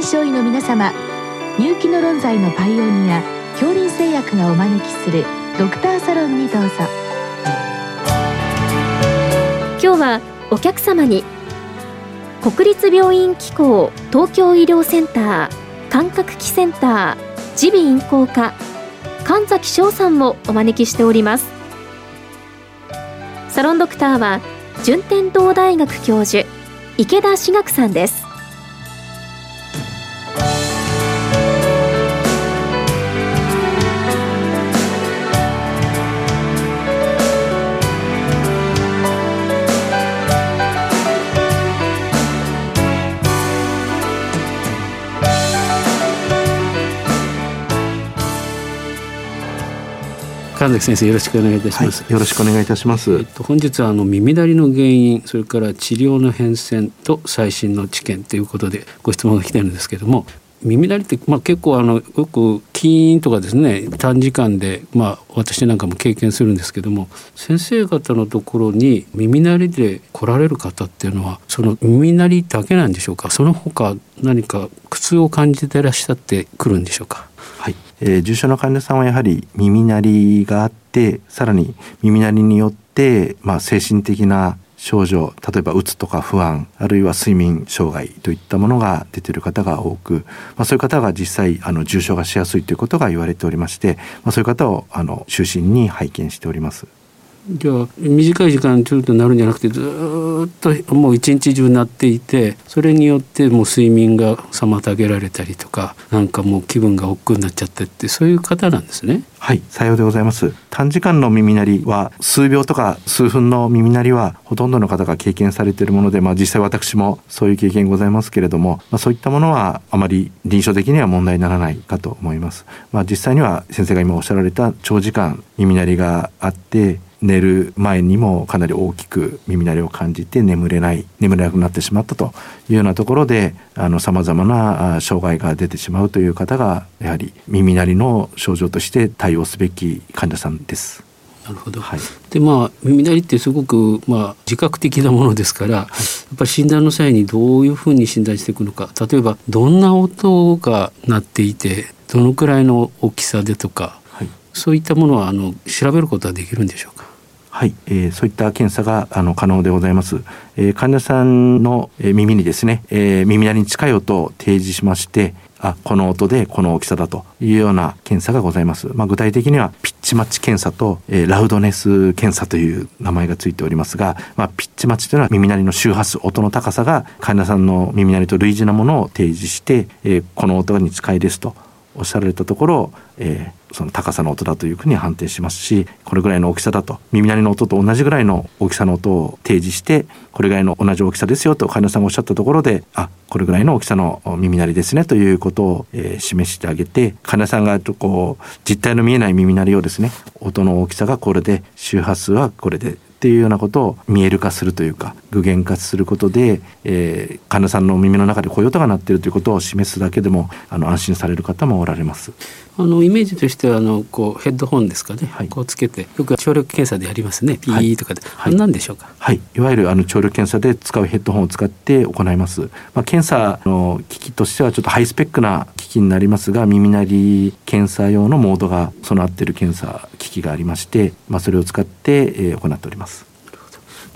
臨床医の皆様入気の論剤のパイオニア恐林製薬がお招きするドクターサロンにどうぞ今日はお客様に国立病院機構東京医療センター感覚器センター耳鼻咽喉科神崎翔さんもお招きしておりますサロンドクターは順天堂大学教授池田志学さんです神崎先生よろしくお願いいたします、はい、よろしくお願いいたします、えっと、本日はあの耳鳴りの原因それから治療の変遷と最新の知見ということでご質問が来てるんですけども耳鳴りって、まあ、結構あのよくキーンとかですね短時間で、まあ、私なんかも経験するんですけども先生方のところに耳鳴りで来られる方っていうのはその耳鳴りだけなんでしょうか？その他何か苦痛を感じてらっしゃってくるんでしょうか？はい、えー、重症の患者さんはやはり耳鳴りがあってさらに耳鳴りによって、まあ、精神的な症状例えばうつとか不安あるいは睡眠障害といったものが出ている方が多く、まあ、そういう方が実際あの重症化しやすいということが言われておりまして、まあ、そういう方をあの中心に拝見しております。じゃあ短い時間ちょっとなるんじゃなくてずっともう一日中なっていてそれによってもう睡眠が妨げられたりとかなんかもう気分が億劫になっちゃってってそういう方なんですね。はいさようでございます短時間の耳鳴りは数秒とか数分の耳鳴りはほとんどの方が経験されているもので、まあ、実際私もそういう経験ございますけれども、まあ、そういったものはあまり臨床的には問題にならないかと思います。まあ、実際には先生が今おっしゃられた長時間耳鳴りがあって寝る前にもかなり大きく耳鳴りを感じて眠れない眠れなくなってしまったというようなところでさまざまな障害が出てしまうという方がやはり耳鳴りの症状として対応すべき患者さんです。なるほど、はい、でまあ耳鳴りってすごく、まあ、自覚的なものですから、はい、やっぱり診断の際にどういうふうに診断していくのか例えばどんな音が鳴っていてどのくらいの大きさでとか、はい、そういったものはあの調べることはできるんでしょうか？はい、えー、そういった検査があの可能でございます。えー、患者さんの、え、耳にですね、えー、耳鳴りに近い音を提示しまして、あこの音でこの大きさだというような検査がございます。まあ、具体的にはピッチマッチ検査と、えー、ラウドネス検査という名前がついておりますが、まあ、ピッチマッチというのは耳鳴りの周波数音の高さが患者さんの耳鳴りと類似なものを提示して、えー、この音に近いですとおっしゃられたところ、えー、その高さの音だというふうに判定しますしこれぐらいの大きさだと耳鳴りの音と同じぐらいの大きさの音を提示してこれぐらいの同じ大きさですよと患者さんがおっしゃったところであこれぐらいの大きさの耳鳴りですねということを、えー、示してあげて患者さんがこう実体の見えない耳鳴りをですね音の大きさがこれで周波数はこれでっていうようなことを見える化するというか具現化することで、えー、患者さんの耳の中でこういう音が鳴ってるということを示すだけでもあの安心される方もおられます。あのイメージとしてはあのこうヘッドホンですかね、はい、こうつけてよく聴力検査でやりますね。P ーとかで、はい、何でしょうか？はい。いわゆるあの聴力検査で使うヘッドホンを使って行います、まあ、検査の機器としてはちょっとハイスペックな機器になりますが耳鳴り検査用のモードが備わっている検査機器がありまして、まあ、それを使って、えー、行っております。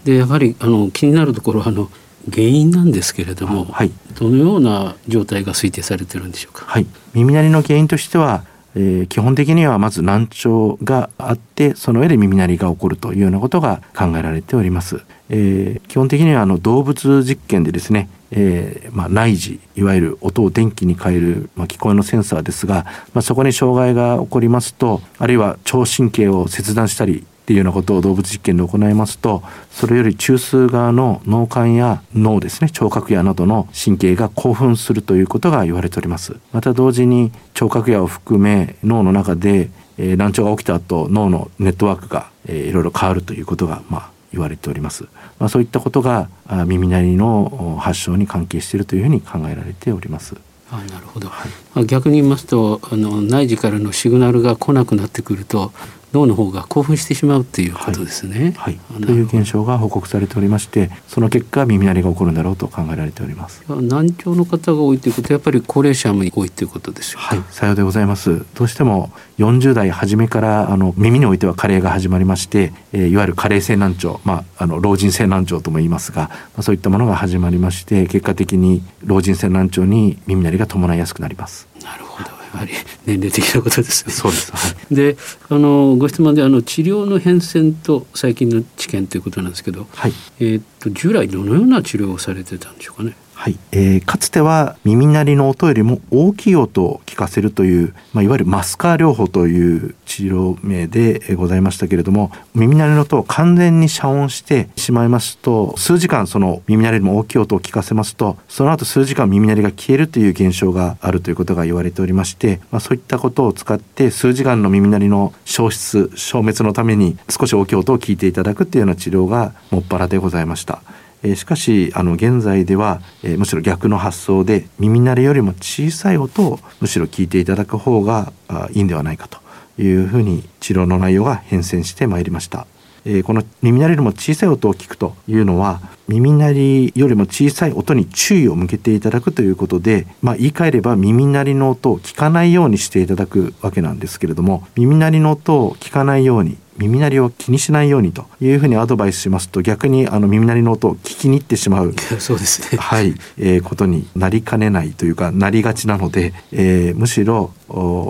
でやはりあの気になるところはあの原因なんですけれども、はい、どのような状態が推定されてるんでしょうか？はい、耳鳴りの原因としてはえー、基本的にはまず難聴があってその上で耳鳴りが起こるというようなことが考えられております。えー、基本的にはあの動物実験でですね、えーまあ、内耳いわゆる音を電気に変える、まあ、聞こえのセンサーですが、まあ、そこに障害が起こりますとあるいは聴神経を切断したりっていうようなことを動物実験で行いますとそれより中枢側の脳幹や脳ですね聴覚野などの神経が興奮するということが言われておりますまた同時に聴覚野を含め脳の中で、えー、難聴が起きた後脳のネットワークが、えー、いろいろ変わるということがまあ言われております。まあ、そういったことが耳鳴りの発症に関係しているというふうに考えられております。あなるほど、はい、逆に言いますとあの内耳からのシグナルが来なくなってくると脳の方が興奮してしまうっていうことですね。はい、はい、という現象が報告されておりましてその結果耳鳴りが起こるんだろうと考えられております。難聴の方が多いということはやっぱり高齢者も多いということですよはい。さようでございます。どうしても40代初めからあの耳においては加齢が始まりまして、えー、いわゆる加齢性難聴、まあ、あの老人性難聴とも言いますが、まあ、そういったものが始まりまして結果的に老人性難聴に耳鳴りが伴いやすくなります。なるほどやはり年齢的なことですね。そうです。はい、で、あのご質問であの治療の変遷と最近の知見ということなんですけど、はい、えっと従来どのような治療をされてたんでしょうかね。はい、えー、かつては耳鳴りの音よりも大きい音を聞かせるという、まあ、いわゆるマスカー療法という治療名でございましたけれども耳鳴りの音を完全に遮音してしまいますと数時間その耳鳴りよりも大きい音を聞かせますとその後数時間耳鳴りが消えるという現象があるということが言われておりまして、まあ、そういったことを使って数時間の耳鳴りの消失消滅のために少し大きい音を聞いていただくというような治療がもっぱらでございました。えしかしあの現在では、えむしろ逆の発想で耳鳴りよりも小さい音をむしろ聞いていただく方があいいんではないかというふうに治療の内容が変遷してまいりました。えこの耳鳴りよりも小さい音を聞くというのは耳鳴りよりも小さい音に注意を向けていただくということで、まあ、言い換えれば耳鳴りの音を聞かないようにしていただくわけなんですけれども耳鳴りの音を聞かないように耳鳴りを気にしないようにというふうにアドバイスしますと逆にあの耳鳴りの音を聞きに行ってしまうそうですね。はい、えー、ことになりかねないというかなりがちなので、えー、むしろ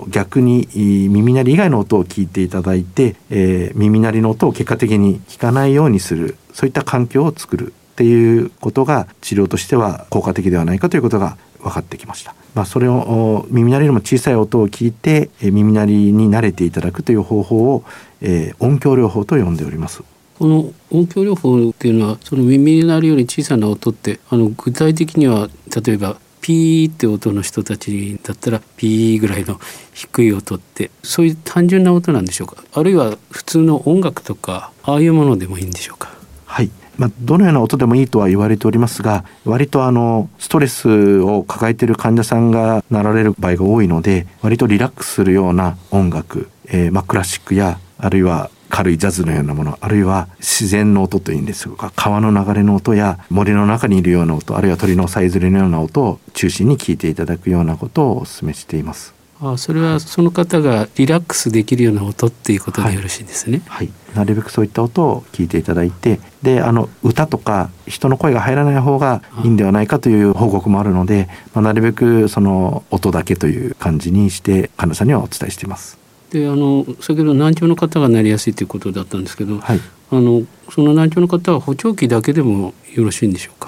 逆に耳鳴り以外の音を聞いていただいて、えー、耳鳴りの音を結果的に聞かないようにするそういった環境を作るっていうことが治療としては効果的ではないかということが分かってきました。まあ、それを耳鳴りよりも小さい音を聞いて耳鳴りに慣れていただくという方法を、えー、音響療法と呼んでおります。この音響療法っていうのはその耳鳴りより小さな音ってあの具体的には例えばピーって音の人たちだったらピーぐらいの低い音ってそういう単純な音なんでしょうか？あるいは普通の音楽とかああいうものでもいいんでしょうか？はいまあ、どのような音でもいいとは言われておりますが割とあのストレスを抱えている患者さんがなられる場合が多いので割とリラックスするような音楽、えー、まあ、クラシックやあるいは軽いジャズのようなものあるいは自然の音というんですが川の流れの音や森の中にいるような音あるいは鳥のさえずりのような音を中心に聞いていただくようなことをお勧めしています。あそれはその方がリラックスできるような音っていうことでよろしいんですね。はい、はい、なるべくそういった音を聞いていただいてであの歌とか人の声が入らない方がいいんではないかという報告もあるので、まあ、なるべくその音だけという感じにして患者さんにはお伝えしています。であの先ほど難聴の方がなりやすいということだったんですけど、はい、あのその難聴の方は補聴器だけでもよろしいんでしょうか？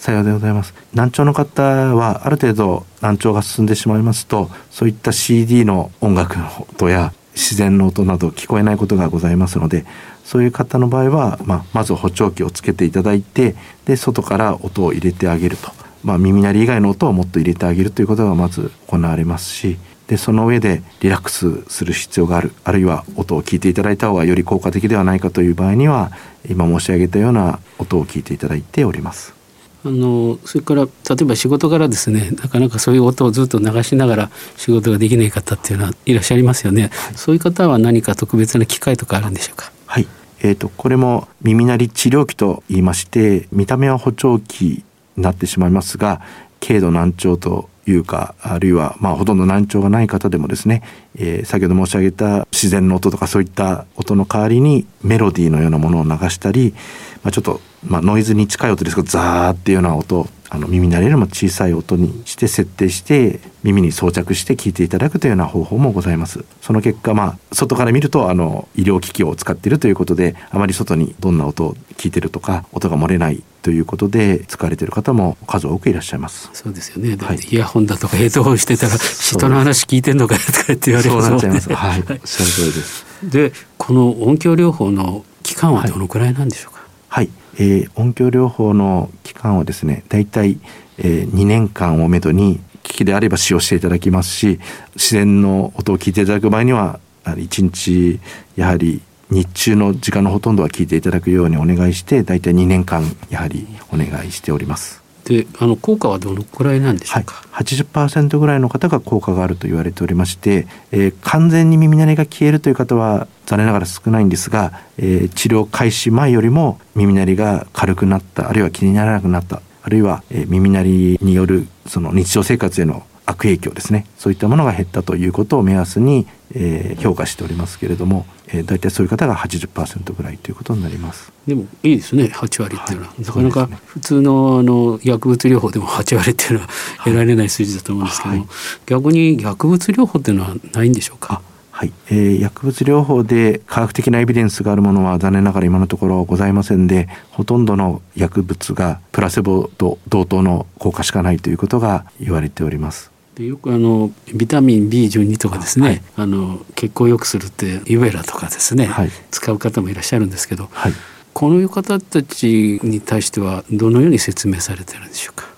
さようでございます。難聴の方はある程度難聴が進んでしまいますとそういった CD の音楽の音や自然の音など聞こえないことがございますのでそういう方の場合は、まあ、まず補聴器をつけていただいてで外から音を入れてあげると、まあ、耳鳴り以外の音をもっと入れてあげるということがまず行われますしでその上でリラックスする必要がある。あるいは音を聞いていただいた方がより効果的ではないかという場合には今申し上げたような音を聞いていただいております。あのそれから例えば仕事からですねなかなかそういう音をずっと流しながら仕事ができない方っていうのはいらっしゃいますよね、はい、そういう方は何か特別な機会とかあるんでしょうか？はい。えーと、これも耳鳴り治療器と言いまして見た目は補聴器になってしまいますが軽度難聴というかあるいはまあほとんど難聴がない方でもですね、えー、先ほど申し上げた自然の音とかそういった音の代わりにメロディーのようなものを流したり、まあ、ちょっとまあ、ノイズに近い音ですけどザーっていうような音あの耳鳴りよりも小さい音にして設定して耳に装着して聞いていただくというような方法もございます。その結果まあ外から見るとあの医療機器を使っているということであまり外にどんな音を聞いてるとか音が漏れないということで使われている方も数多くいらっしゃいます。そうですよね。はい、イヤホンだとかヘッドホンしてたら人の話聞いてんのかとかって言われそうなっちゃいます。はい、はい、その通りです。でこの音響療法の期間はどのくらいなんでしょうか？はい、はいえー、音響療法の期間はですね大体、えー、2年間をめどに機器であれば使用していただきますし自然の音を聞いていただく場合には1日やはり日中の時間のほとんどは聞いていただくようにお願いして大体2年間やはりお願いしております。であの効果はどのくらいなんでしょうか、はい、80%ぐらいの方が効果があると言われておりまして、えー、完全に耳鳴りが消えるという方は残念ながら少ないんですが、えー、治療開始前よりも耳鳴りが軽くなったあるいは気にならなくなったあるいは、えー、耳鳴りによるその日常生活への悪影響ですね。そういったものが減ったということを目安に、えー、評価しておりますけれども、えー、大体そういう方が80%ぐらいということになります。でもいいですね。8割っていうのは、はい、なかなか普通のあの薬物療法でも8割っていうのは得られない数字だと思うんですけども、はい、逆に薬物療法っていうのはないんでしょうか？はい、えー、薬物療法で科学的なエビデンスがあるものは残念ながら今のところございませんでほとんどの薬物がプラセボと同等の効果しかないということが言われておりますでよくあのビタミン B12 とかですね、はい、あの血行を良くするってユベラとかですね、はい、使う方もいらっしゃるんですけど、はい、この方たちに対してはどのように説明されてるんでしょうか？はい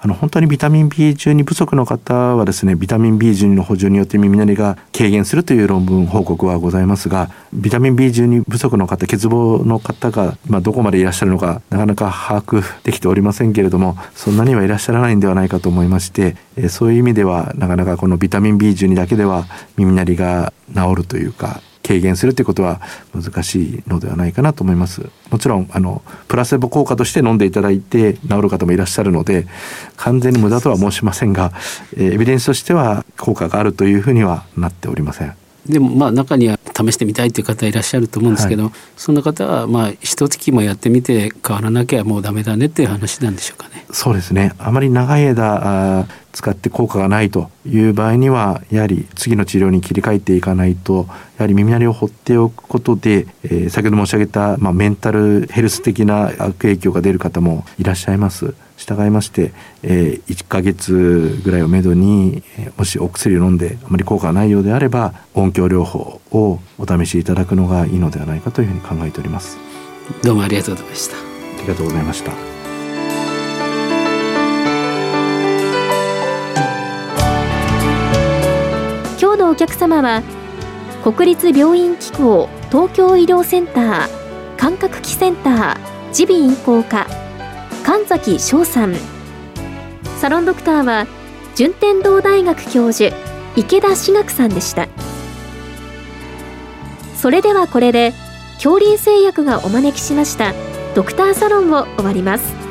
あの本当にビタミン B12 不足の方はですねビタミン B12 の補充によって耳鳴りが軽減するという論文報告はございますがビタミン B12 不足の方欠乏の方が、まあ、どこまでいらっしゃるのかなかなか把握できておりませんけれどもそんなにはいらっしゃらないんではないかと思いまして、えそういう意味ではなかなかこのビタミン B12 だけでは耳鳴りが治るというか軽減するということは難しいのではないかなと思います。もちろんあのプラセボ効果として飲んでいただいて治る方もいらっしゃるので完全に無駄とは申しませんが、えエビデンスとしては効果があるというふうにはなっておりません。でもまあ中には試してみたいという方いらっしゃると思うんですけど、はい、そんな方はまあ一月もやってみて変わらなきゃもうダメだねっていう話なんでしょうかね。そうですね。あまり長い間使って効果がないという場合にはやはり次の治療に切り替えていかないとやはり耳鳴りを放っておくことで、えー、先ほど申し上げた、まあ、メンタルヘルス的な悪影響が出る方もいらっしゃいます。従いまして、えー、1ヶ月ぐらいをめどにもしお薬を飲んであまり効果がないようであれば音響療法をお試しいただくのがいいのではないかというふうに考えております。どうもありがとうございました。ありがとうございました今日のお客様は国立病院機構東京医療センター感覚器センター耳鼻咽喉科神崎翔さん。サロンドクターは順天堂大学教授池田志学さんでした。それではこれで恐竜製薬がお招きしましたドクターサロンを終わります。